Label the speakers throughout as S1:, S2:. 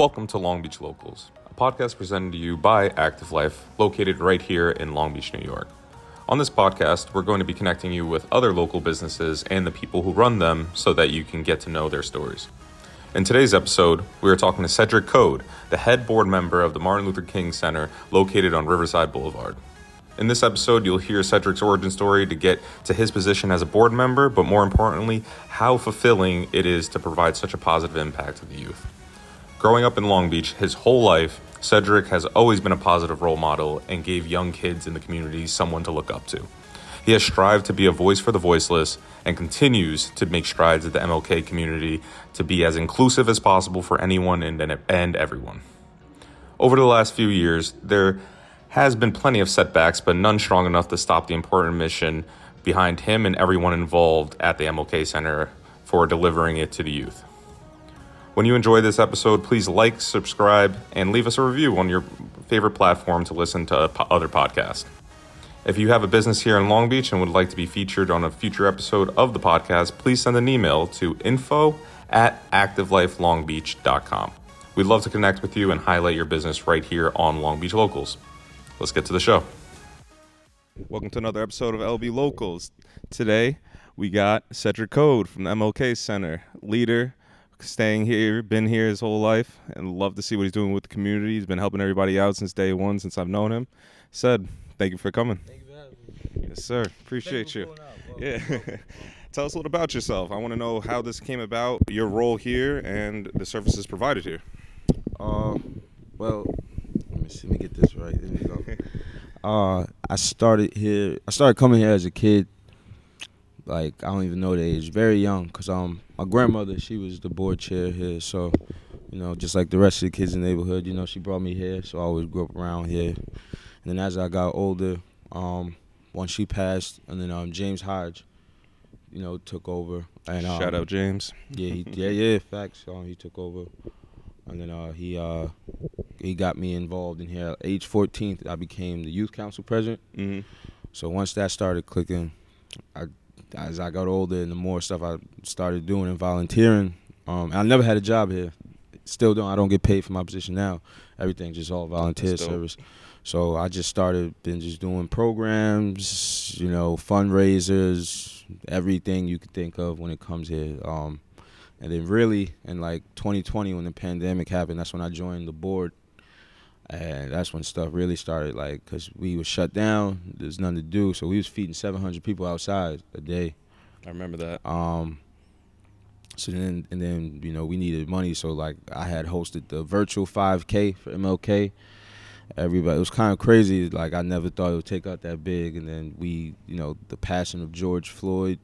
S1: Welcome to Long Beach Locals, a podcast presented to you by Active Life, located right here in Long Beach, New York. On this podcast, we're going to be connecting you with other local businesses and the people who run them so that you can get to know their stories. In today's episode, we are talking to Cedrick Coad, the head board member of the Martin Luther King Center located on Riverside Boulevard. In this episode, you'll hear Cedrick's origin story to get to his position as a board member, but more importantly, how fulfilling it is to provide such a positive impact to the youth. Growing up in Long Beach his whole life, Cedrick has always been a positive role model and gave young kids in the community someone to look up to. He has strived to be a voice for the voiceless and continues to make strides at the MLK community to be as inclusive as possible for anyone and, and everyone. Over the last few years, there has been plenty of setbacks, but none strong enough to stop the important mission behind him and everyone involved at the MLK Center for delivering it to the youth. When you enjoy this episode, please like, subscribe, and leave us a review on your favorite platform to listen to other podcasts. If you have a business here in Long Beach and would like to be featured on a future episode of the podcast, please send an email to info at activelifelongbeach.com. We'd love to connect with you and highlight your business right here on Long Beach Locals. Let's get to the show. Welcome to another episode of LB Locals. Today, we got Cedrick Coad from the MLK Center, leader, staying here, been here his whole life, and love to see what he's doing with the community. He's been helping everybody out since day one, since I've known him. Said, thank you for coming.
S2: Thank you for having me.
S1: Yes, sir. Appreciate you.
S2: you.
S1: Yeah. Tell us a little about yourself. I want to know how this came about, your role here, and the services provided here.
S2: Uh, well, let me see. Let me get this right. There we go. uh, I started here. I started coming here as a kid. Like I don't even know the age. Very young, cause um my grandmother she was the board chair here. So, you know, just like the rest of the kids in the neighborhood, you know, she brought me here. So I always grew up around here. And then as I got older, um, once she passed, and then um James Hodge, you know, took over. And um,
S1: Shout out James.
S2: Yeah, he, yeah, yeah. Facts. Um, he took over, and then uh, he uh, he got me involved in here. At age 14, I became the youth council president.
S1: Mm-hmm.
S2: So once that started clicking, I as I got older and the more stuff I started doing and volunteering, um, I never had a job here. Still don't. I don't get paid for my position now. Everything just all volunteer service. So I just started been just doing programs, you know, fundraisers, everything you could think of when it comes here. Um, and then really in like 2020 when the pandemic happened, that's when I joined the board. And that's when stuff really started, like, cause we was shut down. There's nothing to do, so we was feeding 700 people outside a day.
S1: I remember that.
S2: Um, so then, and then you know we needed money, so like I had hosted the virtual 5K for MLK. Everybody, it was kind of crazy. Like I never thought it would take out that big, and then we, you know, the passing of George Floyd.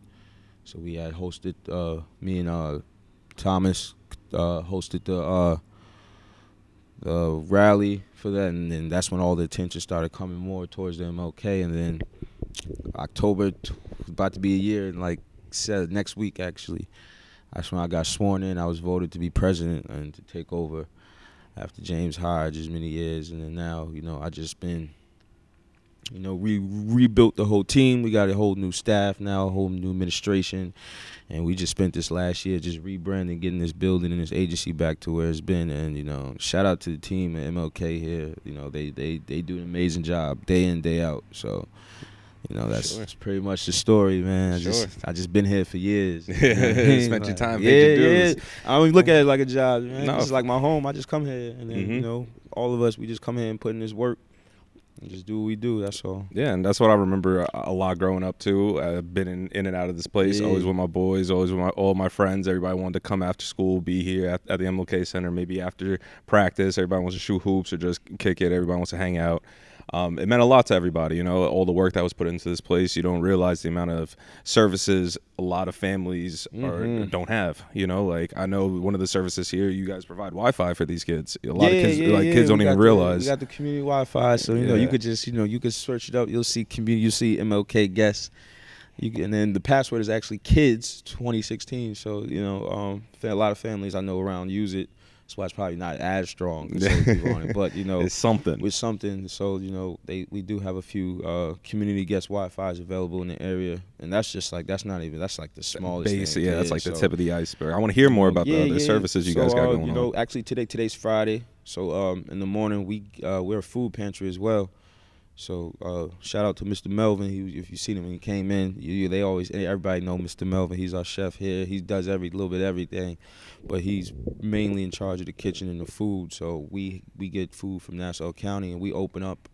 S2: So we had hosted uh, me and uh, Thomas uh, hosted the uh, the rally for that, and then that's when all the attention started coming more towards the MLK, and then October about to be a year, and like said next week actually, that's when I got sworn in. I was voted to be president and to take over after James Hodge as many years, and then now you know I just been. You know, we rebuilt the whole team. We got a whole new staff now, a whole new administration, and we just spent this last year just rebranding, getting this building and this agency back to where it's been. And you know, shout out to the team at MLK here. You know, they they they do an amazing job day in day out. So, you know, that's,
S1: Sure.
S2: that's pretty much the story, man. I just I just been here for years. You know I mean?
S1: spent your
S2: Like,
S1: time,
S2: Yeah,
S1: your
S2: yeah. I don't look at it like a job, man.
S1: No.
S2: It's like my home. I just come here, and then
S1: Mhm.
S2: you know, all of us we just come here and put in this work, just do what we do. That's all.
S1: Yeah, and that's what I remember a, lot growing up too. I've been in, in and out of this place,
S2: Yeah.
S1: always with my boys, always with my, all my friends. Everybody wanted to come after school, be here at, at the MLK Center, maybe after practice. Everybody wants to shoot hoops or just kick it. Everybody wants to hang out. Um, it meant a lot to everybody, you know, all the work that was put into this place. You don't realize the amount of services a lot of families are,
S2: Mhm.
S1: don't have. You know, like I know one of the services here, you guys provide Wi-Fi for these kids. A lot
S2: yeah,
S1: of kids,
S2: yeah,
S1: like
S2: yeah.
S1: kids don't even
S2: got the-
S1: realize.
S2: we got the community Wi-Fi, so you know you could just you know you could search it up. You'll see community. You see MLK guests. You, can- and then the password is actually kids 2016. So you know, um, a lot of families I know around use it. That's why it's probably not as strong. to on it. But you know,
S1: it's something.
S2: with something. So you know, they we do have a few uh, community guest Wi-Fi's available in the area, and that's just like that's not even that's like the smallest. Thing.
S1: yeah, that's like the
S2: so-
S1: tip of the iceberg. I want to hear more about
S2: yeah,
S1: the other
S2: yeah.
S1: services you
S2: So,
S1: guys got
S2: uh,
S1: going
S2: You know,
S1: on.
S2: actually today today's Friday, so um, in the morning we uh, we're a food pantry as well. So uh, shout out to Mr. Melvin. He, if you seen him when he came in, you, you- they always everybody know Mr. Melvin. He's our chef here. He does every little bit of everything, but he's mainly in charge of the kitchen and the food. So we we get food from Nassau County, and we open up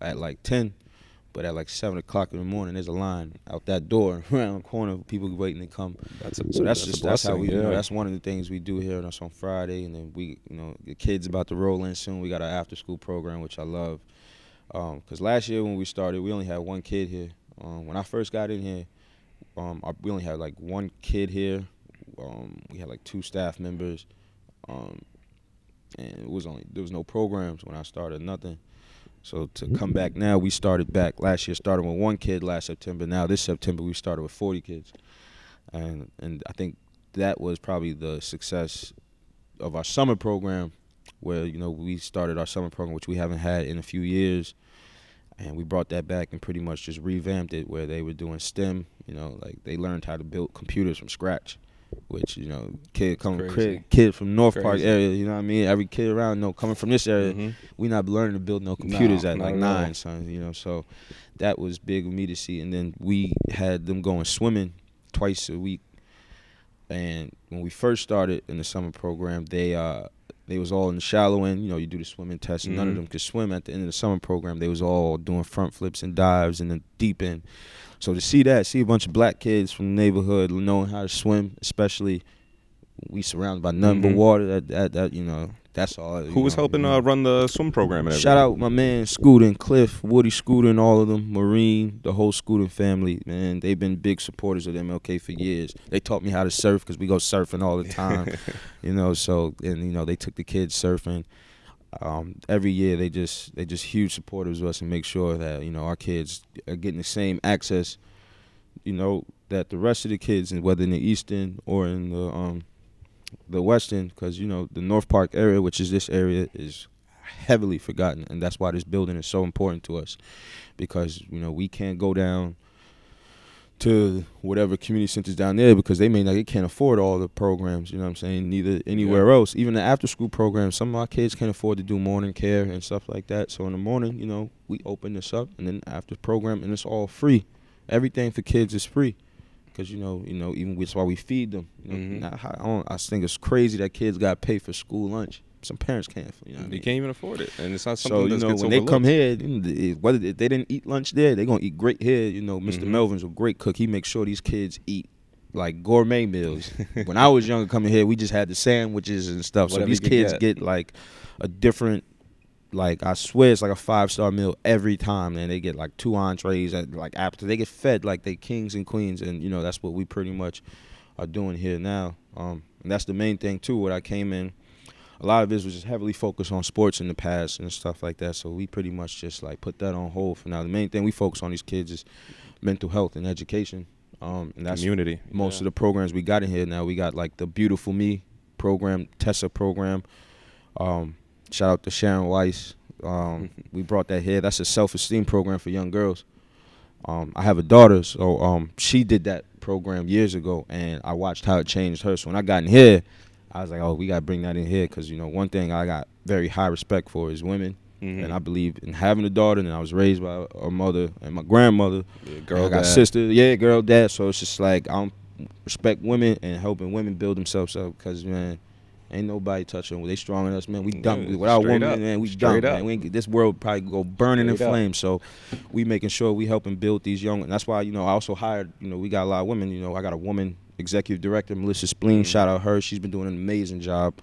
S2: at like ten. But at like seven o'clock in the morning, there's a line out that door around the corner. People waiting to come
S1: That's a,
S2: so that's,
S1: a
S2: just that's how we
S1: blessing,
S2: you know, that's one of the things we do here. That's on Friday, and then we you know the kids about to roll in soon. We got our after school program, which I love. Because last year when we started, we only had one kid here. Um, when I first got in here, um, we only had like one kid here. Um, we had like two staff members, um, and it was only there was no programs when I started, nothing. So to come back now, we started back last year. Started with one kid last September. Now this September we started with 40 kids, and and I think that was probably the success of our summer program, where you know we started our summer program, which we haven't had in a few years, and we brought that back and pretty much just revamped it, where they were doing STEM. You know, like they learned how to build computers from scratch, which you know, kid coming kid, kid from North Park area. You know what I mean? Every kid around know coming from this area
S1: Mhm.
S2: we not learning to build no computers
S1: No,
S2: at like nine, son. You know, so that was big with me to see. And then we had them going swimming twice a week. And when we first started in the summer program, they uh they was all in the shallow end. You know, you do the swimming test. and None of
S1: Mhm.
S2: them could swim at the end of the summer program. They was all doing front flips and dives in the deep end. So to see that, see a bunch of black kids from the neighborhood knowing how to swim, especially we surrounded by nothing
S1: Mhm.
S2: but water. That, that that you know, that's all.
S1: Who was helping uh, run the swim program and?
S2: Shout out my man Scootin, Cliff, Woody Scootin, all of them, Marine, the whole Scootin family, man. They've been big supporters of the MLK for years. They taught me how to surf because we go surfing all the time, you know. So and you know they took the kids surfing. Um, every year they just they just huge supporters of us and make sure that you know our kids are getting the same access, you know, that the rest of the kids, and whether in the Eastern or in the um, the Western, because you know the North Park area, which is this area, is heavily forgotten, and that's why this building is so important to us, because you know we can't go down to whatever community centers down there because they may not they can't afford all the programs. You know what I'm saying? Neither anywhere else, even the after school programs. Some of our kids can't afford to do morning care and stuff like that. So in the morning, you know, we open this up, and then after program, and it's all free. Everything for kids is free. Cause you know, you know, even that's why we feed them. You know,
S1: Mhm.
S2: Not how- I, don't, I think it's crazy that kids got pay for school lunch. Some parents can't. You know, I mean?
S1: can't even afford it, and it's not something
S2: So you know when they come here, you know, the- whether they they didn't eat lunch there, they're gonna eat great here. You know, mister
S1: Mhm.
S2: Melvin's a great cook. He makes sure these kids eat like gourmet meals. when I was younger, coming here, we just had the sandwiches and stuff.
S1: Whatever
S2: so these kids
S1: get.
S2: get like a different. Like I swear, it's like a five star meal every time, and they get like two entrees and like after they get fed like they kings and queens, and you know that's what we pretty much are doing here now. Um, and that's the main thing too. What I came in, a lot of it was just heavily focused on sports in the past and stuff like that. So we pretty much just like put that on hold for now. The main thing we focus on these kids is mental health and education. Um, and that's
S1: community.
S2: most
S1: Yeah.
S2: of the programs we got in here now. We got like the Beautiful Me program, Tessa program. Um, shout out to Sharon Weiss. Um, we brought that here. That's a self esteem program for young girls. Um, I have a daughter, so um, she did that program years ago, and I watched how it changed her. So when I got in here, I was like, oh, we got to bring that in here because you know one thing I got very high respect for is women,
S1: Mhm.
S2: and I believe in having a daughter. And I was raised by a mother and my grandmother.
S1: Yeah, girl,
S2: I got
S1: dad.
S2: sister, yeah, girl, dad. So it's just like I don't respect women and helping women build themselves up because man, ain't nobody touching. them. They stronger than us, man. We
S1: Yeah,
S2: done without women,
S1: up.
S2: man. We
S1: Straight up.
S2: man. We ain't, this world probably go burning in
S1: Straight up.
S2: flames. So we making sure we helping build these young. And that's why you know I also hired. You know we got a lot of women. You know I got a woman executive director, Melissa Spleen.
S1: Mhm.
S2: Shout out her. She's been doing an amazing job.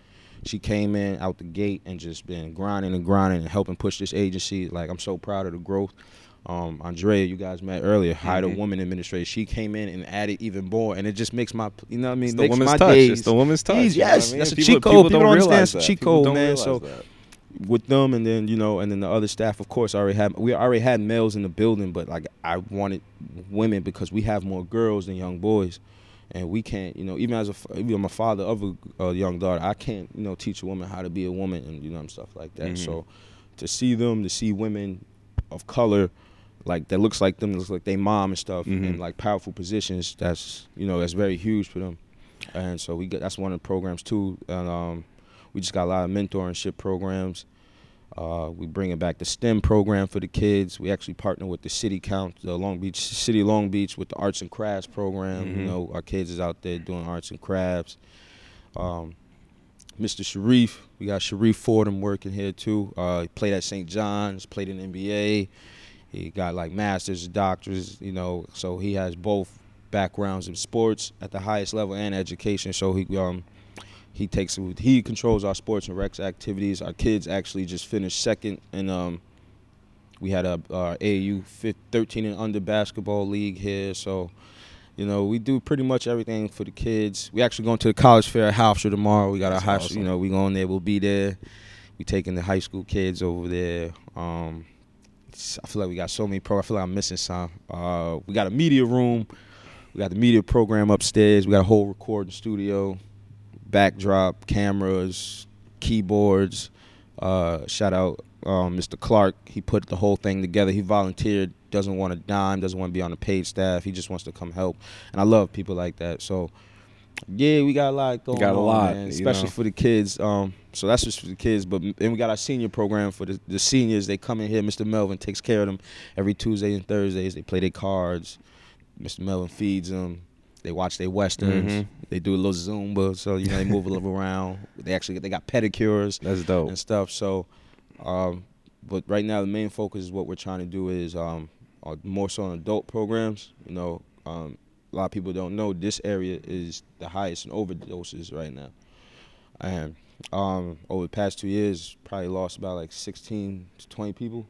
S2: She came in out the gate and just been grinding and grinding and helping push this agency. Like I'm so proud of the growth. Um, Andrea, you guys met earlier, hired
S1: Mhm.
S2: a woman administrator. She came in and added even more, and it just makes my, you know what I mean,
S1: It's the woman's
S2: my
S1: touch.
S2: days
S1: It's the woman's touch.
S2: easy.
S1: you know
S2: Yes,
S1: I mean?
S2: that's a
S1: People-
S2: cheat
S1: people
S2: code.
S1: don't
S2: People don't understand cheat code, man. So-
S1: that.
S2: with them, and then you know, and then the other staff, of course, already had we already had males in the building, but like I wanted women because we have more girls than young boys, and we can't, you know, even as a, even I'm father of a, a young daughter, I can't, you know, teach a woman how to be a woman and you know and stuff like that.
S1: Mhm.
S2: So to see them, to see women of color, like that looks like them, looks like they mom and stuff,
S1: Mhm.
S2: in like powerful positions. That's you know that's very huge for them, and so we get that's one of the programs too. And um, we just got a lot of mentorship programs. Uh, we bringing back the STEM program for the kids. We actually partner with the city count, the Long Beach City Long Beach, with the arts and crafts program.
S1: Mhm.
S2: You know, our kids is out there doing arts and crafts. Um, Mr. Sharif, we got Sharif Fordham working here too. Uh, he played at St. John's, played in the NBA. He got like masters, doctors, you know, so he has both backgrounds in sports at the highest level and education. So he um he takes he controls our sports and recs activities. Our kids actually just finished second and um we had a our AAU fif- 13 and under basketball league here. So you know, we do pretty much everything for the kids. We actually going to the college fair at Hofstra tomorrow. We got
S1: That's
S2: our high,
S1: awesome.
S2: you know, we going there. We'll be there. We taking the high school kids over there. Um, I feel like we got so many pro. I feel like I'm missing some. Uh, we got a media room. We got the media program upstairs. We got a whole recording studio, backdrop, cameras, keyboards. Uh, shout out um, Mr. Clark. He put the whole thing together. He volunteered. Doesn't want a dime. Doesn't want to be on the paid staff. He just wants to come help. And I love people like that. So yeah, we got a lot going
S1: got a lot,
S2: man, especially
S1: know.
S2: for the kids. Um, so that's just for the kids. But then we got our senior program for the, the seniors. They come in here. Mr. Melvin takes care of them every Tuesday and Thursdays. They play their cards. Mr. Melvin feeds them. They watch their westerns.
S1: Mhm.
S2: They do a little zumba, so you know they move a little around. They actually they got pedicures
S1: That's dope.
S2: and stuff. So, um, but right now the main focus is what we're trying to do is um, uh, more so on adult programs. You know, um, a lot of people don't know this area is the highest in overdoses right now, and um, over the past two years, probably lost about like 16 to 20 people.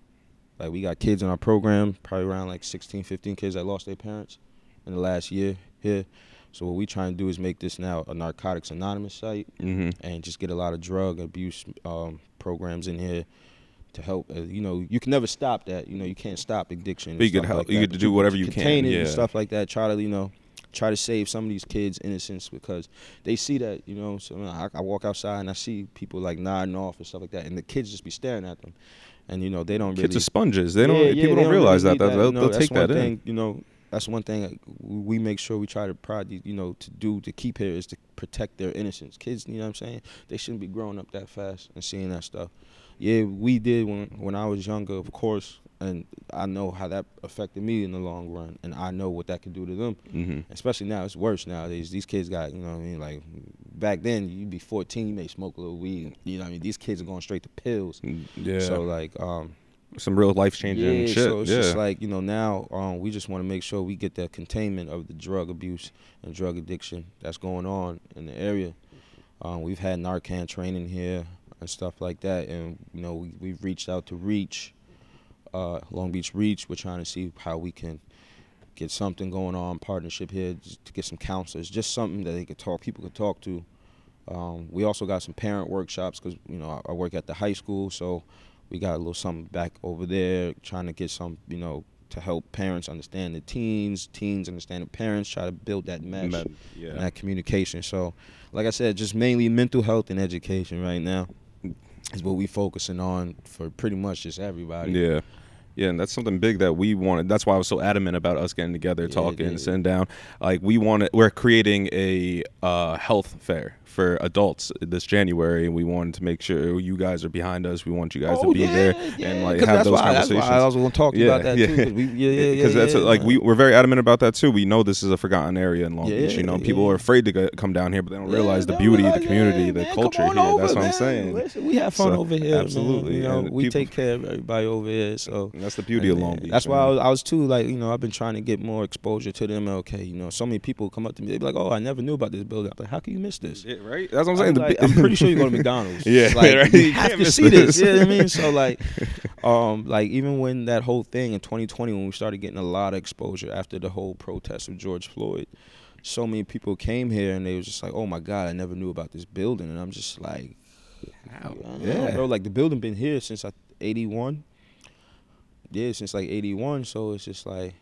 S2: Like we got kids in our program, probably around like 16, 15 kids that lost their parents in the last year here. So what we trying to do is make this now a Narcotics Anonymous site
S1: hmm
S2: and just get a lot of drug abuse um, programs in here to help. Uh, you know, you can never stop that. You know, you can't stop addiction.
S1: But you
S2: and
S1: could help-
S2: Like
S1: you do whatever you
S2: contain
S1: can,
S2: it and
S1: yeah.
S2: stuff like that. Try to you know, try to save some of these kids' innocence because they see that. You know, so I, I walk outside and I see people like nodding off and stuff like that, and the kids just be staring at them, and you know they don't really.
S1: Kids are sponges. They don't.
S2: Yeah, yeah,
S1: people
S2: they
S1: don't realize
S2: really
S1: that. that. They'll,
S2: You know,
S1: they'll
S2: that's
S1: take that
S2: one
S1: in.
S2: thing, You know, that's one thing we make sure we try to prod, you know, to do to keep here is to protect their innocence. Kids, you know what I'm saying? They shouldn't be growing up that fast and seeing that stuff. Yeah, we did when when I was younger, of course, and I know how that affected me in the long run, and I know what that could do to them.
S1: hmm
S2: Especially now, it's worse nowadays. These kids got, you know what I mean? Like back then, you'd be 14, you may smoke a little weed. You know what I mean? These kids are going straight to pills.
S1: Yeah.
S2: So like, um,
S1: Some real life changing
S2: yeah,
S1: shit.
S2: so it's
S1: yeah.
S2: just like you know now um, we just want to make sure we get the containment of the drug abuse and drug addiction that's going on in the area. Um, we've had Narcan training here and stuff like that, and you know we, we've reached out to Reach, uh, Long Beach Reach. We're trying to see how we can get something going on partnership here just to get some counselors, just something that they could talk, people could talk to. Um, we also got some parent workshops because you know I, I work at the high school, so we got a little something back over there trying to get some you know to help parents understand the teens, teens understand the parents, try to build that mesh
S1: Met-
S2: and
S1: yeah.
S2: that communication. So, like I said, just mainly mental health and education right now is what we focusing on for pretty much just everybody.
S1: Yeah. Yeah, and that's something big that we wanted. That's why I was so adamant about us getting together,
S2: Yeah,
S1: talking,
S2: yeah.
S1: sitting down. Like we wanted, we're creating a uh, health fair for adults this January, and we wanted to make sure you guys are behind us. We want you guys to oh, be there and like have
S2: Oh,
S1: those
S2: why,
S1: conversations.
S2: I was going to talk
S1: Yeah,
S2: about that
S1: yeah.
S2: too. we, yeah, yeah, yeah.
S1: because that's
S2: yeah,
S1: like we we're very adamant about that too. We know this is a forgotten area in Long Beach. You know,
S2: Yeah,
S1: people
S2: yeah.
S1: are afraid to go, come down here, but they don't realize the
S2: Yeah,
S1: beauty, the community,
S2: yeah,
S1: the
S2: man,
S1: culture here.
S2: on
S1: That's
S2: over,
S1: what I'm saying.
S2: Listen, we have fun
S1: So,
S2: over here. man.
S1: absolutely,
S2: You know, we
S1: people-
S2: take care of everybody over here. So
S1: that's the beauty of Long Beach.
S2: That's why I was, I was too like you know I've been trying to get more exposure to the MLK. You know, so many people come up to me. They be like, "Oh, I never knew about this building." I'm like, "How can you miss this?"
S1: Yeah, right? That's what I'm saying.
S2: I'm, like, I'm pretty sure you go to McDonald's.
S1: Yeah,
S2: like,
S1: right.
S2: You
S1: You
S2: have to see this.
S1: this.
S2: You know what I mean? So like, um, like even when that whole thing in 2020, when we started getting a lot of exposure after the whole protest of George Floyd, so many people came here and they was just like, "Oh my God, I never knew about this building," and I'm just like, I don't know,
S1: Yeah.
S2: bro. Like the building been here since I 81. Yeah, since like 81. So it's just like,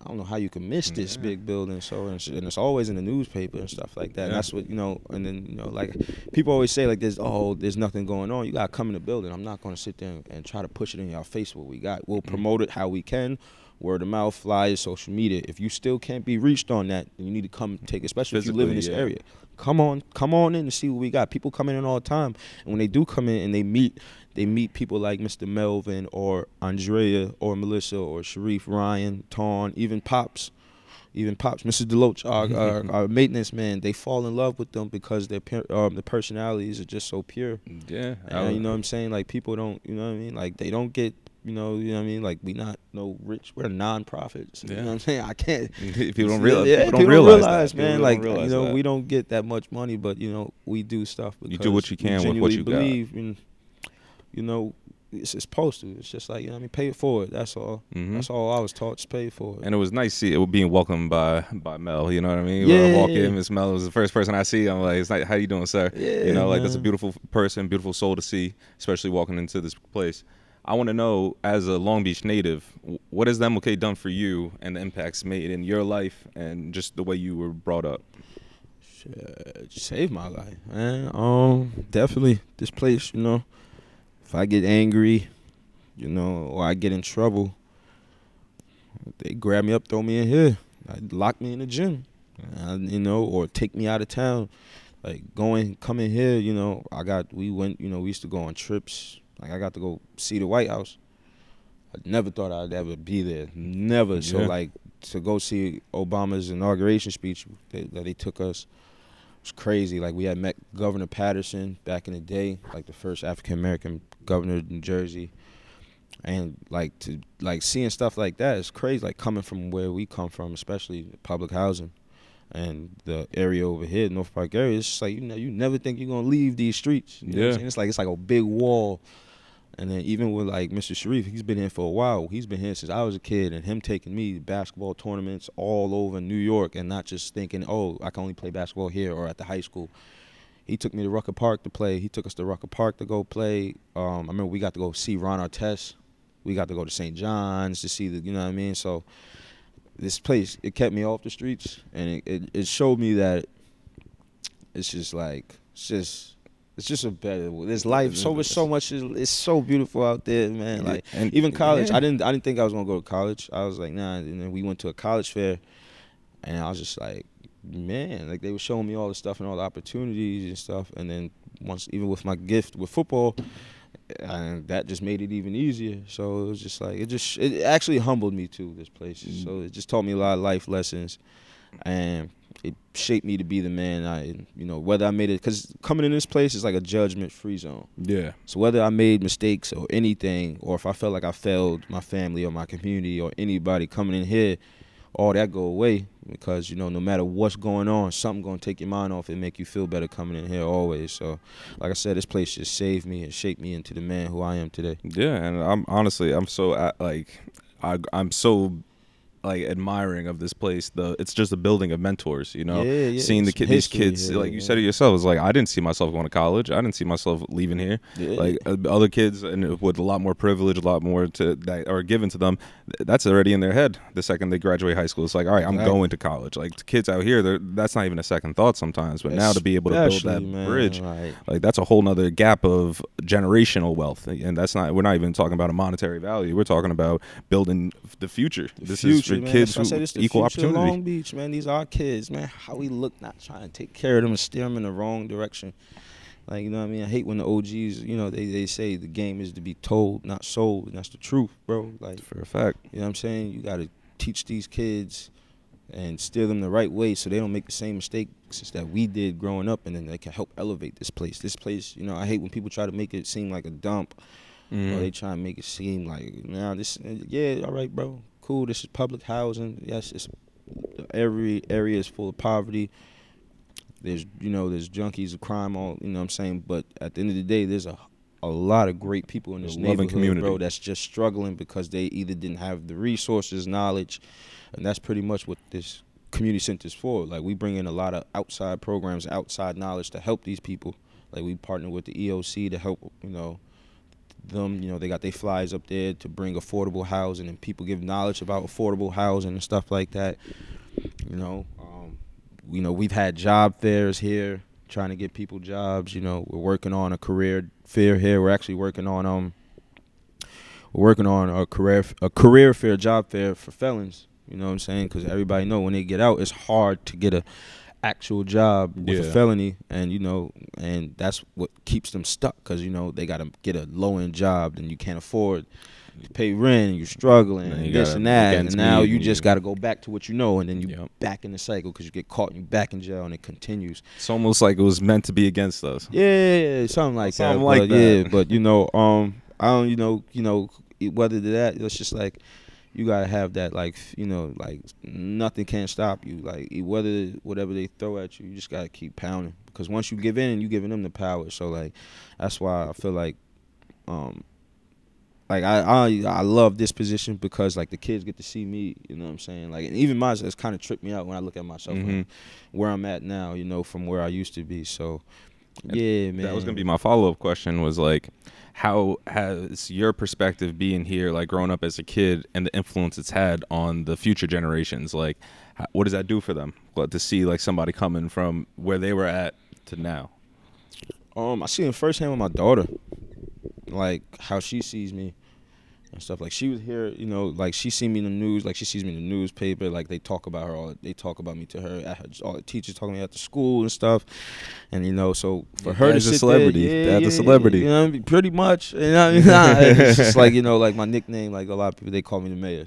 S2: I don't know how you can miss this yeah. big building. So and it's, and it's, always in the newspaper and stuff like that. Yeah. And that's what you know. And then you know, like people always say, like there's oh, there's nothing going on. You gotta come in the building. I'm not gonna sit there and, and try to push it in your face. What we got, we'll mm-hmm. promote it how we can. Word of mouth, flyers, social media. If you still can't be reached on that, then you need to come take, especially Physically, if you live in this yeah. area. Come on, come on in and see what we got. People come in all the time, and when they do come in and they meet they meet people like Mr. Melvin or Andrea or Melissa or Sharif, Ryan, Ton, even Pops, even Pops, Mrs. Deloach, our, our, our, maintenance man. They fall in love with them because their um, the personalities are just so pure.
S1: Yeah,
S2: and, you know what I'm saying. Like people don't, you know what I mean. Like they don't get you know, you know what I mean? Like we not no rich. We're non-profits. Yeah. You know what I'm saying? I can't.
S1: people don't realize. Yeah, people don't realize, realize
S2: man. like realize you know, that. we don't get that much money, but you know, we do stuff. Because
S1: you do what you can with what you
S2: believe
S1: got. In,
S2: you know, it's, it's supposed to. It's just like you know, I mean, pay it forward. That's all. Mm-hmm. That's all I was taught. Just pay it forward.
S1: And it was nice see it being welcomed by by Mel. You know what I mean? Yeah, when I walk in, Miss Mel was the first person I see. I'm like, it's like, how you doing, sir? Yeah, you know, like man. that's a beautiful person, beautiful soul to see, especially walking into this place. I want to know, as a Long Beach native, what has the MLK done for you and the impacts made in your life and just the way you were brought up?
S2: Shit, saved my life, man. Um, definitely this place, you know if I get angry, you know, or I get in trouble, they grab me up, throw me in here, I lock me in the gym, you know, or take me out of town. Like going, coming here, you know, I got, we went, you know, we used to go on trips. Like I got to go see the White House. I never thought I'd ever be there. Never. Yeah. So like to go see Obama's inauguration speech that, that they took us was crazy. Like we had met Governor Paterson back in the day, like the first African American governor of New Jersey. And like to like seeing stuff like that is crazy. Like coming from where we come from, especially public housing, and the area over here, North Park area, it's just like you know you never think you're gonna leave these streets. You yeah, it's like it's like a big wall and then even with like Mr. Sharif, he's been here for a while. He's been here since I was a kid, and him taking me to basketball tournaments all over New York, and not just thinking, oh, I can only play basketball here or at the high school. He took me to Rucker Park to play. He took us to Rucker Park to go play. Um, I remember we got to go see Ron Artest. We got to go to St. John's to see the, you know what I mean. So this place, it kept me off the streets, and it, it, it showed me that it's just like it's just it's just a better. There's life. So much. So much. It's so beautiful out there, man. Like and even college. Yeah. I didn't. I didn't think I was gonna go to college. I was like, nah. And then we went to a college fair, and I was just like, man. Like they were showing me all the stuff and all the opportunities and stuff. And then once, even with my gift with football, and that just made it even easier. So it was just like it just it actually humbled me too. This place. Mm-hmm. So it just taught me a lot of life lessons, and it shaped me to be the man I, you know, whether I made it, because coming in this place is like a judgment free zone.
S1: Yeah.
S2: So whether I made mistakes or anything, or if I felt like I failed my family or my community or anybody coming in here, all that go away because you know no matter what's going on, something gonna take your mind off and make you feel better coming in here always. So, like I said, this place just saved me and shaped me into the man who I am today.
S1: Yeah, and I'm honestly I'm so uh, like I, I'm so like admiring of this place. The it's just a building of mentors, you know.
S2: Yeah, yeah.
S1: Seeing the kid, these kids, yeah, like you said it yourself, it's like I didn't see myself going to college. I didn't see myself leaving here. Like uh, other kids, and with a lot more privilege, a lot more to that are given to them. That's already in their head. The second they graduate high school, it's like, all right, I'm going to college. Like kids out here, that's not even a second thought sometimes. But now to be able to build that man, bridge, right. like that's a whole nother gap of generational wealth, and that's not. We're not even talking about a monetary value. We're talking about building the future.
S2: The this future, is
S1: man. kids who equal opportunity.
S2: Long Beach, man. These are kids, man. How we look, not trying to take care of them and steer them in the wrong direction. Like you know what I mean? I hate when the OGs, you know, they, they say the game is to be told, not sold, and that's the truth, bro. Like
S1: for a fact.
S2: You know what I'm saying? You got to teach these kids and steer them the right way so they don't make the same mistakes that we did growing up, and then they can help elevate this place. This place, you know, I hate when people try to make it seem like a dump. Mm-hmm. Or they try and make it seem like, now this, yeah, all right, bro, cool. This is public housing. Yes, it's every area is full of poverty. There's you know there's junkies of crime all you know what I'm saying. But at the end of the day, there's a a lot of great people in this a neighborhood, community. bro. That's just struggling because they either didn't have the resources, knowledge, and that's pretty much what this community center is for. Like we bring in a lot of outside programs, outside knowledge to help these people. Like we partner with the EOC to help you know them. You know, they got their flyers up there to bring affordable housing and people give knowledge about affordable housing and stuff like that. You know, um, you know we've had job fairs here trying to get people jobs. You know, we're working on a career fair here. We're actually working on um we're working on a career a career fair job fair for felons. You know what I'm saying? Because everybody know when they get out, it's hard to get a actual job with
S1: Yeah.
S2: a felony, and you know, and that's what keeps them stuck. Because you know they got to get a low end job, and you can't afford to pay rent, and you're struggling,
S1: And
S2: and this and that, and now you just got to go back to what you know, and then you
S1: Yep.
S2: back in the cycle because you get caught and you back in jail, and it continues.
S1: It's almost like it was meant to be against us.
S2: Yeah, something like
S1: Something
S2: that.
S1: like
S2: but
S1: that.
S2: Yeah, but you know, um, I don't, you know, you know, whether to that, it's just like you gotta have that, like, you know, like nothing can stop you. Like whether whatever they throw at you, you just gotta keep pounding. Because once you give in, you giving them the power. So like, that's why I feel like, um. Like I, I I love this position because like the kids get to see me, you know what I'm saying? Like and even myself it's kind of tripped me out when I look at myself
S1: Mhm.
S2: and where I'm at now, you know, from where I used to be. So yeah, man.
S1: That was gonna be my follow up question. Was like, how has your perspective being here, like growing up as a kid, and the influence it's had on the future generations? Like, how, what does that do for them? Well, to see like somebody coming from where they were at to now.
S2: Um, I see it firsthand with my daughter, like how she sees me and stuff. Like she was here, you know, like she seen me in the news, like she sees me in the newspaper. Like they talk about her, all they talk about me to her. at her- All the teachers talking me at the school and stuff. And you know, so for her to
S1: a celebrity.
S2: there, yeah,
S1: Dad's a celebrity.
S2: You know, what I mean? pretty much. You know, I mean? Nah, it's just like you know, like my nickname. Like a lot of people, they call me the mayor.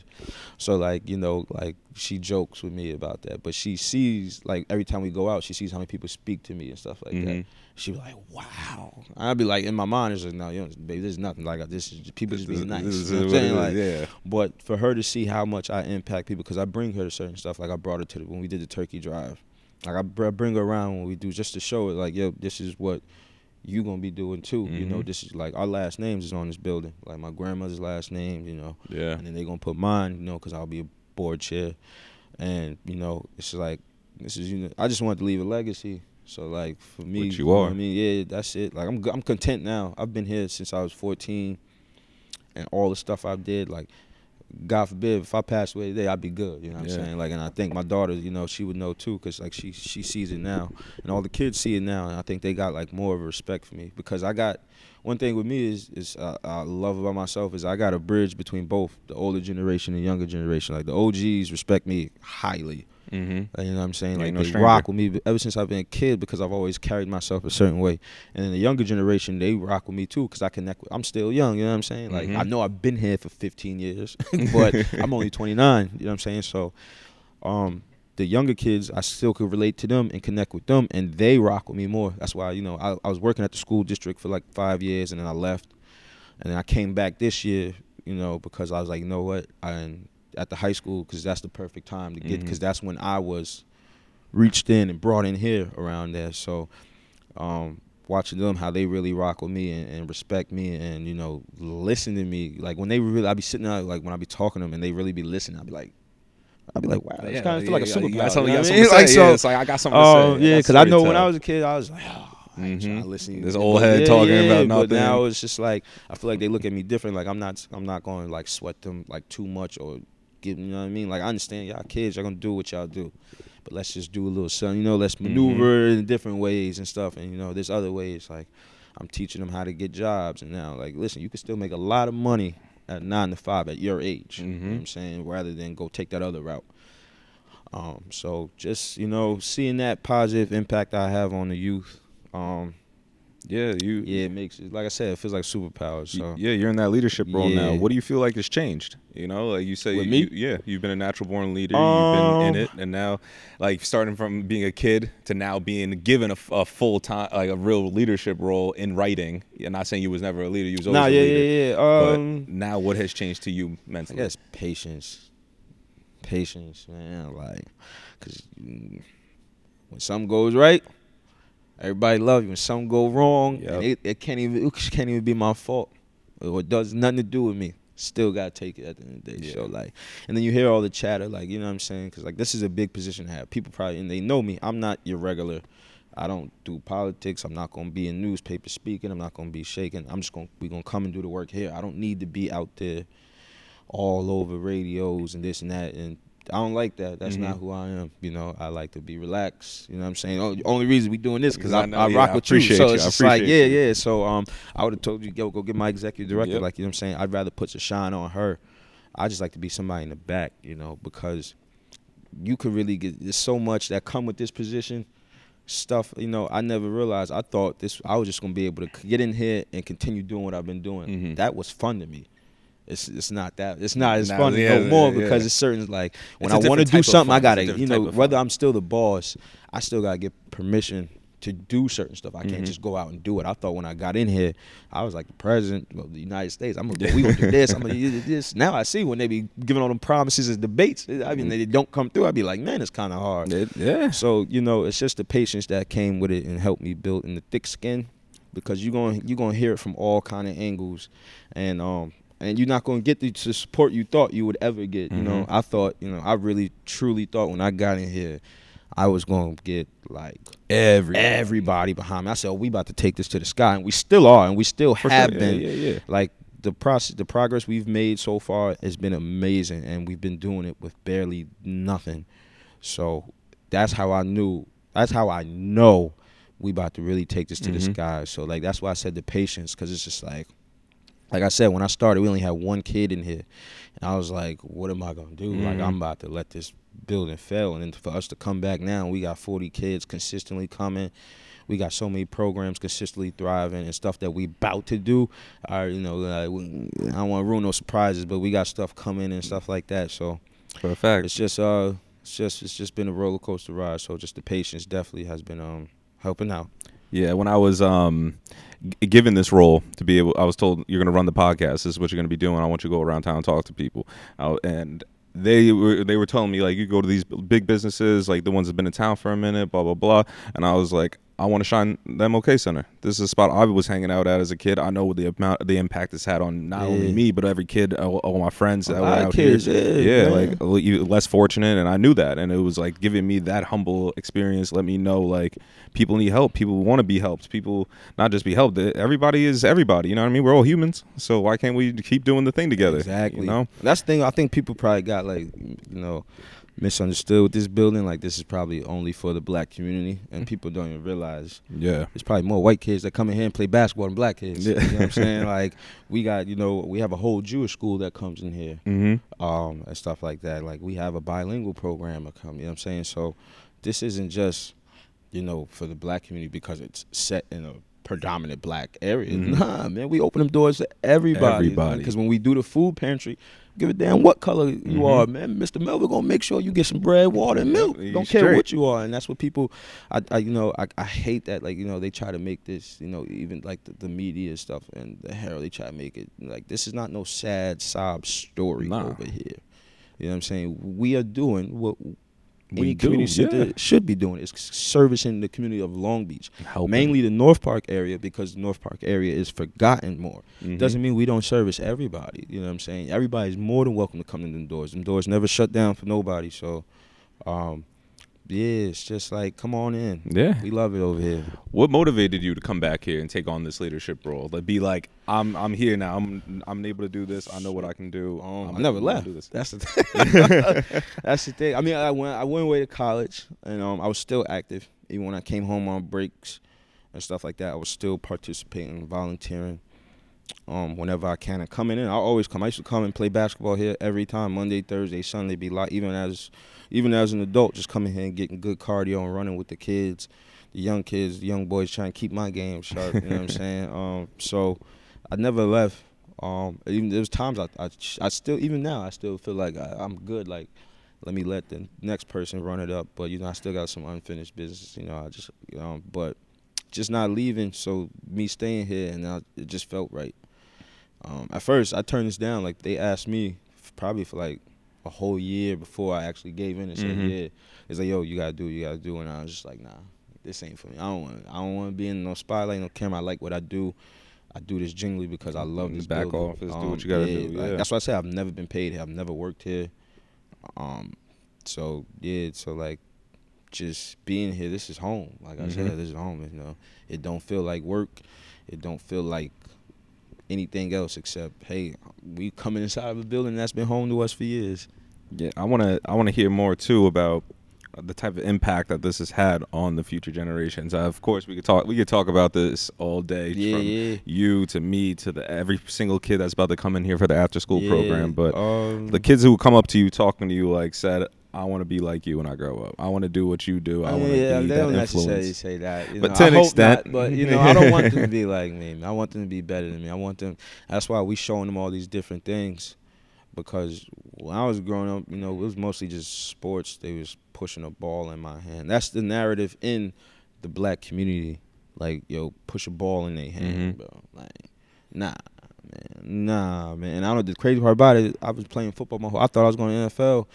S2: So like you know, like she jokes with me about that, but she sees like every time we go out, she sees how many people speak to me and stuff like that
S1: Mhm.
S2: She was like, "Wow." I'd be like, in my mind, it's like, "No, you know, baby, there's nothing like. This is people just being nice."
S1: Is
S2: You know what I'm saying? Like,
S1: yeah.
S2: but for her to see how much I impact people, because I bring her to certain stuff. Like I brought her to the, when we did the turkey drive. Like I br- bring her around when we do just to show it, like, yo, this is what you gonna be doing too. You know,
S1: Mhm.
S2: this is like our last names is on this building. Like my grandmother's last name, you know,
S1: Yeah.
S2: and then they gonna put mine, you know, because I'll be a board chair, and you know, it's like this is you know, I just wanted to leave a legacy. So like for me,
S1: Which you are.
S2: I mean, yeah, that's it. Like I'm, I'm content now. I've been here since I was 14, and all the stuff I did, like. God forbid if I passed away today, I'd be good. You know what
S1: Yeah.
S2: I'm saying? Like, and I think my daughter, you know, she would know too, cause like she she sees it now, and all the kids see it now, and I think they got like more of a respect for me because I got one thing with me is is uh, I love about myself is I got a bridge between both the older generation and younger generation. Like the OGs respect me highly.
S1: Mm-hmm.
S2: You know what I'm saying? Like
S1: no
S2: they
S1: stranger.
S2: rock with me ever since I've been a kid because I've always carried myself a certain way. And then the younger generation, they rock with me too because I connect with. I'm still young. You know what I'm saying? Like
S1: Mhm.
S2: I know I've been here for 15 years, but I'm only 29. You know what I'm saying? So, um, the younger kids, I still could relate to them and connect with them, and they rock with me more. That's why you know I, I was working at the school district for like five years, and then I left, and then I came back this year. You know because I was like, you know what? I at the high school because that's the perfect time to get because that's when I was reached in and brought in here around there. So, um, watching them how they really rock with me and, and respect me and you know listen to me like when they really I be sitting out like when I be talking to them and they really be listening I be like I be like wow it's kind of feel like a superpower.
S1: Got
S2: you know
S1: you
S2: I mean? Like, so-
S1: yeah, it's like I got something
S2: Oh
S1: to say.
S2: yeah,
S1: got
S2: because I know when I was a kid, I was like, oh, I ain't trying
S1: Mhm.
S2: to listen.
S1: This old head
S2: yeah,
S1: talking
S2: yeah,
S1: about
S2: But now it's just like I feel like they look at me different. Like I'm not, I'm not going to like sweat them like too much or give. You know what I mean? Like I understand y'all kids, y'all gonna do what y'all do, but let's just do a little something. You know, let's
S1: Mm-hmm.
S2: maneuver in different ways and stuff. And you know, there's other ways. Like I'm teaching them how to get jobs. And now, like, listen, you can still make a lot of money at nine to five at your age. You know
S1: Mhm.
S2: what I'm saying? Rather than go take that other route. Um, so just you know, seeing that positive impact I have on the youth, um,
S1: Yeah, you.
S2: yeah, it makes it like I said, it feels like superpower.
S1: y-
S2: So
S1: Yeah, you're in that leadership role now. What do you feel like has changed? You know, like you say,
S2: With
S1: you,
S2: me?
S1: yeah, you've been a natural born leader. you've been in
S2: Um,
S1: it, and now, like starting from being a kid to now being given a full time, like a real leadership role in writing. I'm not saying you was never a leader. You was always
S2: nah,
S1: a
S2: yeah,
S1: leader.
S2: yeah, yeah.
S1: But
S2: Um,
S1: now, what has changed to you mentally?
S2: Yes, patience, patience, man. Like, cause mm, when something goes right, everybody love you. When something go wrong,
S1: Yep.
S2: and it, it can't even it can't even be my fault. Or it does nothing to do with me. Still gotta take it at the end of the day. So like, and then you hear all the chatter, like you know what I'm saying? Because like this is a big position to have. People probably and they know me. I'm not your regular I don't do politics. I'm not gonna be in newspaper speaking. I'm not gonna be shaking. I'm just gonna we gonna come and do the work here. I don't need to be out there all over radios and this and that. And I don't like that. That's
S1: Mhm.
S2: not who I am. You know, I like to be relaxed. You know what I'm saying? Oh, the only reason we doing this because
S1: I
S2: I, I
S1: yeah,
S2: rock
S1: I
S2: with you. So
S1: you.
S2: it's just like, yeah, yeah. So um, I would have told you, yo, go get my executive director.
S1: Yep.
S2: Like you know what I'm saying? I'd rather put the shine on her. I just like to be somebody in the back, you know, because you could really get there's so much that come with this position stuff you know i never realized i thought this i was just going to be able to get in here and continue doing what i've been doing
S1: Mhm.
S2: that was fun to me it's it's not that it's not as
S1: Nah,
S2: fun
S1: yeah,
S2: no more
S1: yeah,
S2: because it's certain like when
S1: It's
S2: i want to do something i
S1: fun. It's a
S2: gotta you know whether i'm still the boss i still gotta get permission to do certain stuff. I can't
S1: Mhm.
S2: just go out and do it. I thought when i got in here i was like the president of the united states. I'm gonna we gonna do this. I'm gonna do this. Now i see when they be giving all them promises and debates i mean they don't come through i'd be like man it's kind of hard.
S1: It- yeah.
S2: so you know, it's just the patience that came with it and helped me build in the thick skin, because you're going you're gonna hear it from all kind of angles, and um and you're not gonna get the, the support you thought you would ever get. You know,
S1: Mhm.
S2: I thought you know I really truly thought when I got in here, I was gonna get like
S1: Every
S2: everybody behind me. I said, oh, we about to take this to the sky, and we still are, and we still
S1: For
S2: have
S1: sure.
S2: been
S1: Yeah, yeah, yeah.
S2: like the process the progress we've made so far has been amazing and we've been doing it with barely nothing so that's how i knew that's how i know we about to really take this to the
S1: Mhm.
S2: sky so like that's why i said the patience because it's just like like i said when i started we only had one kid in here and i was like what am i gonna do like
S1: Mhm.
S2: i'm about to let this building fail and then for us to come back now we got 40 kids consistently coming we got so many programs consistently thriving and stuff that we about to do. Or you know, like, I don't want to ruin no surprises, but we got stuff coming and stuff like that. So
S1: For a fact.
S2: it's just uh, it's just it's just been a roller coaster ride. So just the patience definitely has been um helping out.
S1: Yeah, when I was um, given this role to be able, I was told you're going to run the podcast. This is what you're going to be doing. I want you to go around town and talk to people. Uh, and they were they were telling me like you go to these big businesses like the ones that have been in town for a minute, blah blah blah. And I was like, I want to shine the MLK Center. This is a spot I was hanging out at as a kid. I know the amount, the impact it's had on not only me but every kid, all, all my friends that were out
S2: kids,
S1: here.
S2: yeah,
S1: yeah, like you- less fortunate, and I knew that, and it was like giving me that humble experience. Let me know like people need help. People want to be helped. People not just be helped. Everybody is everybody. You know what I mean? We're all humans, so why can't we keep doing the thing together?
S2: Exactly.
S1: You know?
S2: That's the thing. I think people probably got like you know misunderstood with this building. Like this is probably only for the black community, and people don't even realize
S1: Yeah.
S2: there's probably more white kids that come in here and play basketball than black kids.
S1: Yeah.
S2: You know what I'm saying? Like we got, you know, we have a whole Jewish school that comes in here,
S1: Mm-hmm.
S2: um, and stuff like that. Like we have a bilingual program that come. You know what I'm saying? So this isn't just, you know, for the black community because it's set in a predominant black area.
S1: Mhm.
S2: Nah, man, we open them doors to everybody.
S1: Everybody.
S2: Because when we do the food pantry, give a damn what color you
S1: Mhm.
S2: are, man. Mr. Melvin gonna make sure you get some bread, water, and milk. Don't care
S1: straight.
S2: what you are, and that's what people. I, I you know, I, I hate that. Like, you know, they try to make this, you know, even like the, the media stuff and the Herald, they try to make it like this is not no sad sob story
S1: Nah.
S2: over here. You know what I'm saying? We are doing what
S1: We
S2: any
S1: do,
S2: community should,
S1: yeah.
S2: should be doing. is servicing the community of Long Beach,
S1: Helping.
S2: mainly the North Park area, because the North Park area is forgotten more.
S1: Mhm.
S2: Doesn't mean we don't service everybody. You know what I'm saying? Everybody's more than welcome to come in the doors. Them doors never shut down for nobody. So, um, yeah, it's just like come on in.
S1: Yeah.
S2: We love it over here.
S1: What motivated you to come back here and take on this leadership role? Like, be like, I'm I'm here now. I'm I'm able to do this. I know what I can do.
S2: Um,
S1: I'm
S2: I never left. That's the thing. That's the thing. I mean, I went I went away to college, and um, I was still active. Even when I came home on breaks and stuff like that, I was still participating, volunteering. Um, whenever I can, and coming in, I always come. I used to come and play basketball here every time, Monday, Thursday, Sunday. Be like, even as, even as an adult, just coming here and getting good cardio and running with the kids, the young kids, the young boys, trying to keep my game sharp. You know what I'm saying? Um, so I never left. Um, even there was times I, I, I still, even now, I still feel like I, I'm good. Like, let me let the next person run it up. But you know, I still got some unfinished business. You know, I just, you know but just not leaving. So me staying here, and I, it just felt right. Um, at first, I turned this down. Like they asked me, probably for like a whole year before I actually gave in and said,
S1: Mhm.
S2: "Yeah." It's like, "Yo, you gotta do, what you gotta do," and I was just like, "Nah, this ain't for me. I don't want, I don't want to be in no spotlight, no camera. I like what I do. I do this jingly because I love this
S1: Back
S2: building.
S1: office, do what you gotta do,
S2: like,
S1: yeah.
S2: that's why I say I've never been paid here. I've never worked here. Um, so yeah, so like, just being here. This is home. Like I
S1: Mhm.
S2: said, this is home. You know, it don't feel like work. It don't feel like anything else except hey, we coming inside of a building that's been home to us for years.
S1: Yeah, I want to I want to hear more too about the type of impact that this has had on the future generations. Uh, of course, we could talk we could talk about this all day
S2: Yeah,
S1: from
S2: yeah.
S1: you to me to the every single kid that's about to come in here for the after school
S2: Yeah,
S1: program, but
S2: um,
S1: the kids who come up to you talking to you like said I want to be like you when I grow up. I want to do what you do. I
S2: I
S1: want to
S2: yeah,
S1: be
S2: they
S1: that
S2: don't necessarily
S1: influence.
S2: say that, you
S1: But
S2: know.
S1: to
S2: I
S1: an
S2: hope
S1: extent.
S2: not, but you know, I don't want them to be like me. I want them to be better than me. I want them. That's why we showing them all these different things, because when I was growing up, you know, it was mostly just sports. They was pushing a ball in my hand. That's the narrative in the black community. Like, yo, push a ball in their hand,
S1: Mhm.
S2: bro. Like, nah. Man, nah, man. And I don't know the crazy part about it. I was playing football my whole. I thought I was going to NFL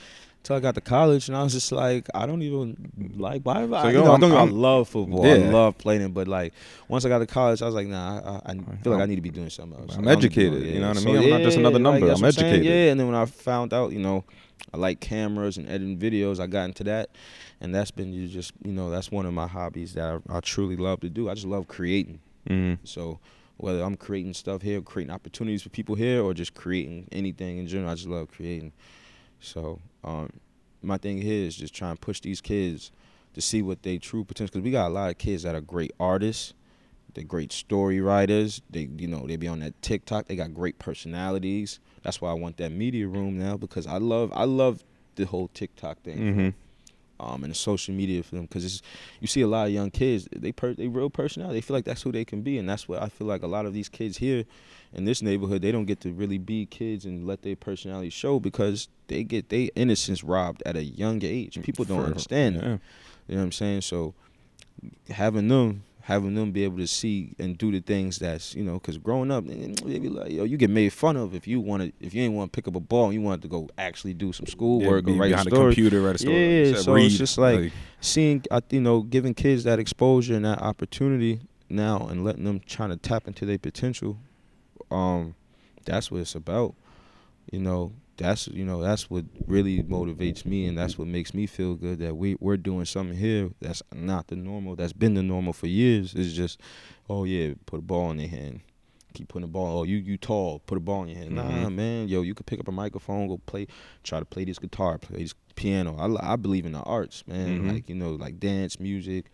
S2: till I got to college, and I was just like, I don't even like. Why? am I- you know,
S1: I'm-
S2: don't get me wrong,
S1: I'm-
S2: I love football. I love playing it, but like once I got to college, I was like, nah, I, I feel like I need to be doing something else.
S1: I'm
S2: Like, I don't be
S1: educated,
S2: doing-
S1: you know what I
S2: So,
S1: mean? I'm not just another number,
S2: that's
S1: I'm
S2: what saying,
S1: educated.
S2: Yeah, and then when I found out, you know, I like cameras and editing videos, I got into that, and that's been you just you know that's one of my hobbies that I, I truly love to do. I just love creating.
S1: Mhm.
S2: So whether I'm creating stuff here, creating opportunities for people here, or just creating anything in general, I just love creating. So um, my thing here is just trying to push these kids to see what they true potential. Because we got a lot of kids that are great artists, they're great story writers. They you know they be on that TikTok. They got great personalities. That's why I want that media room now because I love I love the whole TikTok thing
S1: Mhm.
S2: um, and the social media for them because you see a lot of young kids they per, they real personality they feel like that's who they can be and that's what I feel like a lot of these kids here in this neighborhood they don't get to really be kids and let their personality show because they get their innocence robbed at a young age. People don't
S1: For-
S2: understand that. you know what I'm saying? So having them having them be able to see and do the things that's you know because growing up they be like yo you get made fun of if you want to if you ain't want to pick up a ball and you want to go actually do some
S1: Yeah,
S2: schoolwork
S1: be
S2: or write a
S1: behind a
S2: story.
S1: computer, write a story.
S2: Yeah, so
S1: read,
S2: it's just like, seeing uh, you know giving kids that exposure and that opportunity now and letting them trying to tap into their potential um that's what it's about. You know that's you know that's what really motivates me and that's what makes me feel good that we we're doing something here that's not the normal that's been the normal for years. It's just oh yeah put a ball in their hand. Keep putting the ball oh you you tall put a ball in your hand. Nah
S1: Mhm.
S2: man yo you could pick up a microphone go play try to play this guitar play this piano. I, I believe in the arts man.
S1: Mhm.
S2: like you know like dance music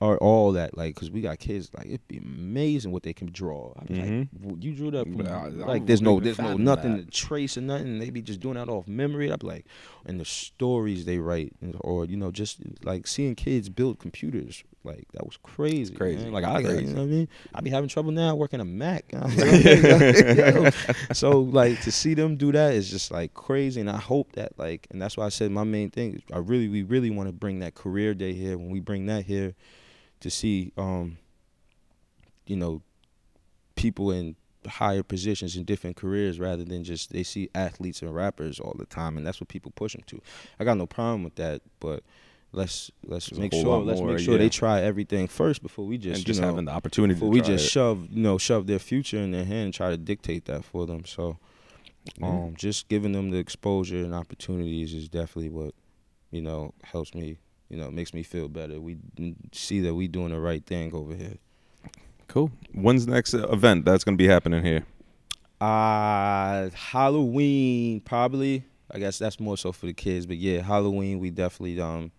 S2: art all that like because we got kids like it'd be amazing what they can draw. I be like,
S1: Mhm.
S2: "W- you drew that from,
S1: I-
S2: like there's no there's no nothing
S1: that.
S2: to trace or nothing. They be just doing that off memory. I'd be like and the stories they write or you know just like seeing kids build computers like that was crazy
S1: Crazy,
S2: man. like i
S1: crazy.
S2: you know what i mean? I be having trouble now working a mac. So like to see them do that is just like crazy. And i hope that like and that's why i said my main thing is i really we really want to bring that career day here. When we bring that here to see um you know people in higher positions in different careers rather than just they see athletes and rappers all the time and that's what people push them to i got no problem with that but let's let's
S1: There's
S2: make sure let's
S1: more,
S2: make sure
S1: yeah.
S2: they try everything first before we just
S1: and just
S2: you know,
S1: having the opportunity
S2: before we just
S1: it.
S2: shove you know shove their future in their hand and try to dictate that for them so
S1: Yeah.
S2: um just giving them the exposure and opportunities is definitely what you know helps me you know makes me feel better we see that we doing the right thing over here
S1: Cool. When's the next uh, event that's going to be happening here?
S2: uh halloween probably i guess that's more so for the kids but yeah halloween we definitely um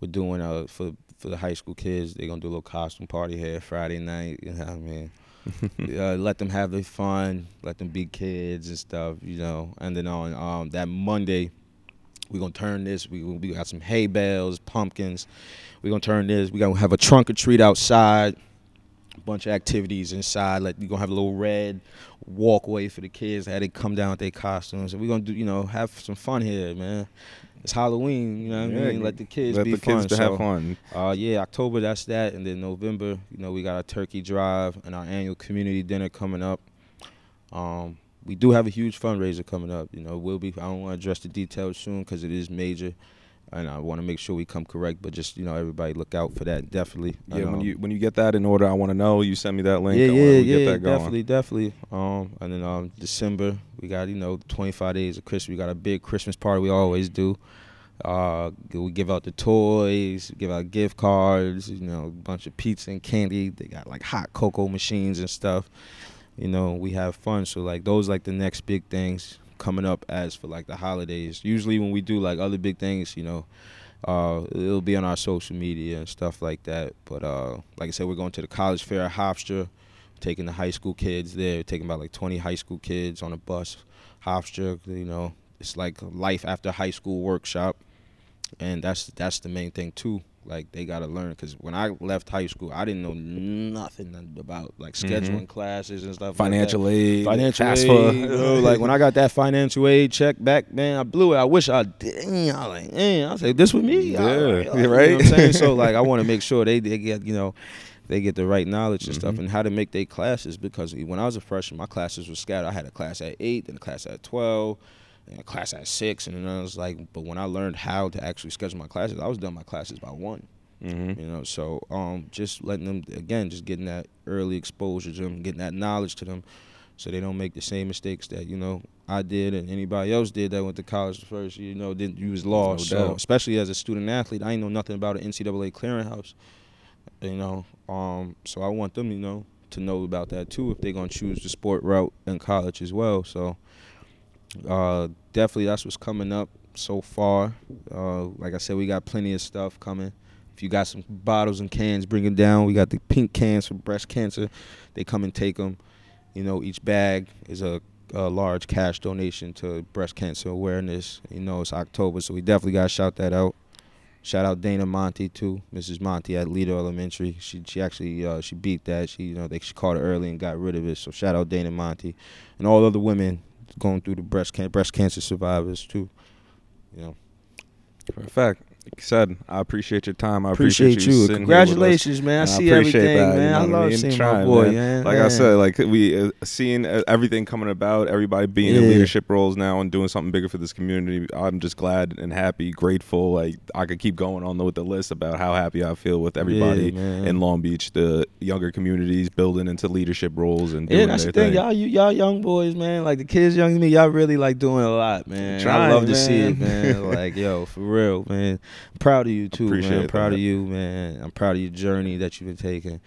S2: we're doing uh for for the high school kids they're gonna do a little costume party here friday night you know what i mean uh, let them have their fun, let them be kids and stuff, you know. And then on um, that Monday, we're gonna turn this. We we got some hay bales, pumpkins. We're gonna turn this. We're gonna have a trunk or treat outside. A bunch of activities inside. Like we're gonna have a little red walkway for the kids. Had they come down with their costumes. And we're gonna do, you know, have some fun here, man. It's Halloween, you know what I mean? Let the kids
S1: Let
S2: be
S1: the
S2: fun.
S1: kids to
S2: so-
S1: have fun.
S2: uh, yeah, October that's that, and then November, you know, we got our turkey drive and our annual community dinner coming up. Um, we do have a huge fundraiser coming up. You know, we'll be. I don't want to address the details soon because it is major, and I want to make sure we come correct. But just you know, everybody look out for that. Definitely.
S1: Yeah, when
S2: um,
S1: you when you get that in order, I want to know. You send me that link.
S2: yeah,
S1: I
S2: yeah, yeah, definitely, definitely. Um, and then um, December we got you know 25 days of Christmas. We got a big Christmas party we always do. Uh, we give out the toys, give out gift cards, you know, a bunch of pizza and candy. They got like hot cocoa machines and stuff. You know, we have fun. So like those like the next big things coming up as for like the holidays. Usually when we do like other big things, you know, uh, it'll be on our social media and stuff like that. But uh, like I said, we're going to the college fair at Hofstra, taking the high school kids there, taking about like 20 high school kids on a bus. Hofstra, you know, it's like life after high school workshop, and that's that's the main thing too. Like they gotta learn because when I left high school, I didn't know nothing about like scheduling classes and stuff.
S3: Financial
S2: like
S3: aid,
S2: financial
S3: FAFSA.
S2: aid. you know, like when I got that financial aid check back, man, I blew it. I wish I did. I was like, man, I was like, this with me,
S3: Yeah,
S2: right,
S3: yeah,
S2: You know I'm saying? so like, I want to make sure they they get you know. They get the right knowledge and stuff
S3: Mhm.
S2: and how to make their classes because when I was a freshman, my classes were scattered. I had a class at eight, then a class at twelve, and class at six, and then I was like, but when I learned how to actually schedule my classes, I was done my classes by one.
S3: Mm-hmm.
S2: You know, so um, just letting them again, just getting that early exposure to them, getting that knowledge to them, so they don't make the same mistakes that you know I did and anybody else did that went to college the first year. You know, didn't you was lost.
S3: No
S2: so especially as a student athlete, I ain't know nothing about an NCAA clearinghouse. You know, um, so I want them, you know, to know about that too if they're gonna choose the sport route in college as well. So uh, definitely that's what's coming up so far. Uh, like I said, we got plenty of stuff coming. If you got some bottles and cans, bring them down. We got the pink cans for breast cancer. They come and take them. You know, each bag is a, a large cash donation to breast cancer awareness. You know, it's October, so we definitely got to shout that out. Shout out Dana Monty too, Mrs. Monty at Lido Elementary. She she actually uh, she beat that. She you know they she caught it early and got rid of it. So shout out Dana Monty and all other women going through the breast can- breast cancer survivors too. You know,
S3: For a fact. Like you said, I appreciate your time. I
S2: appreciate,
S3: appreciate,
S2: you.
S3: sitting here with us.
S2: Congratulations, man. I
S3: And
S2: see everything,
S3: that, you know
S2: I love
S3: mean?
S2: seeing
S3: Trying,
S2: my boy,
S3: man.
S2: man.
S3: Like I said, like we uh, seeing everything coming about, everybody being in leadership roles now and doing something bigger for this community. I'm just glad and happy, grateful. Like I could keep going on with the list about how happy I feel with everybody
S2: Yeah,
S3: in Long Beach, the younger communities building into leadership roles and doing
S2: Yeah, that's
S3: their
S2: the thing.
S3: thing.
S2: Y'all, you, y'all young boys, man. Like the kids younger than me, y'all really like doing a lot, man. I
S3: Trying,
S2: love to see it,
S3: man.
S2: man. like, yo, for real, man. I'm proud of you too, man.
S3: Appreciate
S2: I'm proud
S3: that.
S2: of you, man. I'm proud of your journey that you've been taking.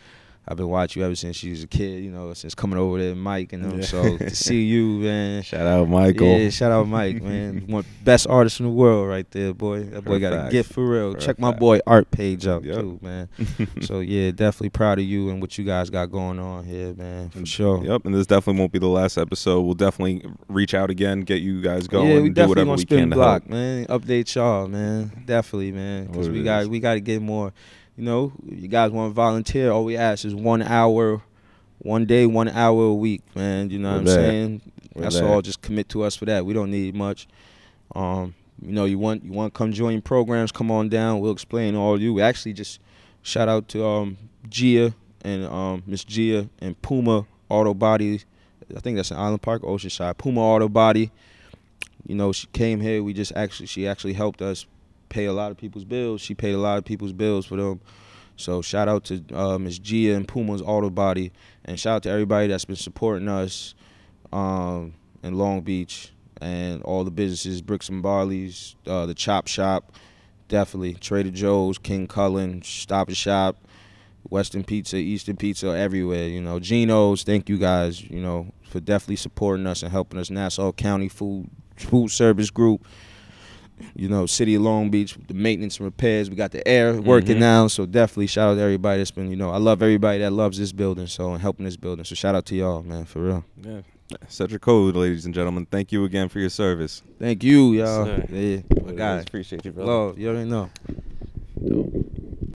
S2: I've been watching you ever since you was a kid, you know, since coming over there, Mike, and them.
S3: Yeah.
S2: So to see you, man.
S3: Shout out Michael.
S2: Yeah, shout out Mike, man. One best artist in the world, right there, boy. That boy got a gift for real. Check my boy art page out
S3: Yep.
S2: too, man. so yeah, definitely proud of you and what you guys got going on here, man. For mm, sure.
S3: Yep, and this definitely won't be the last episode. We'll definitely reach out again, get you guys going,
S2: yeah, we
S3: and do
S2: definitely
S3: whatever we
S2: spin
S3: can to
S2: block,
S3: help.
S2: man. Update y'all, man. Definitely, man. Because we got
S3: is.
S2: we got to get more. You know, you guys want to volunteer? All we ask is one hour, one day, one hour a week, man. You know
S3: We're
S2: what I'm saying?
S3: We're
S2: That's all. Just commit to us for that. We don't need much. Um, you know, you want you want to come join programs? Come on down. We'll explain all you. We actually just shout out to um Gia and um Miss Gia and Puma Auto Body. I think that's in Island Park, Oceanside. Puma Auto Body. You know, she came here. We just actually she actually helped us pay a lot of people's bills. She paid a lot of people's bills for them. So shout out to uh, Miss Gia and Puma's Auto Body, and shout out to everybody that's been supporting us um, in Long Beach and all the businesses, Bricks and Barley's, uh, the Chop Shop, definitely Trader Joe's, King Kullen, Stop and Shop, Western Pizza, Eastern Pizza, everywhere. You know, Geno's. Thank you guys. You know, for definitely supporting us and helping us. Nassau County Food Food Service Group. You know, City of Long Beach, the maintenance and repairs. We got the air working
S3: Mhm.
S2: now, so definitely shout out to everybody that's been. You know, I love everybody that loves this building, so and helping this building. So shout out to y'all, man, for real.
S3: Yeah. Your code, ladies and gentlemen. Thank you again for your service.
S2: Thank you, y'all.
S3: Yes.
S2: Yeah, my guy.
S3: Appreciate you, brother.
S2: Love, you already know.
S3: Dope.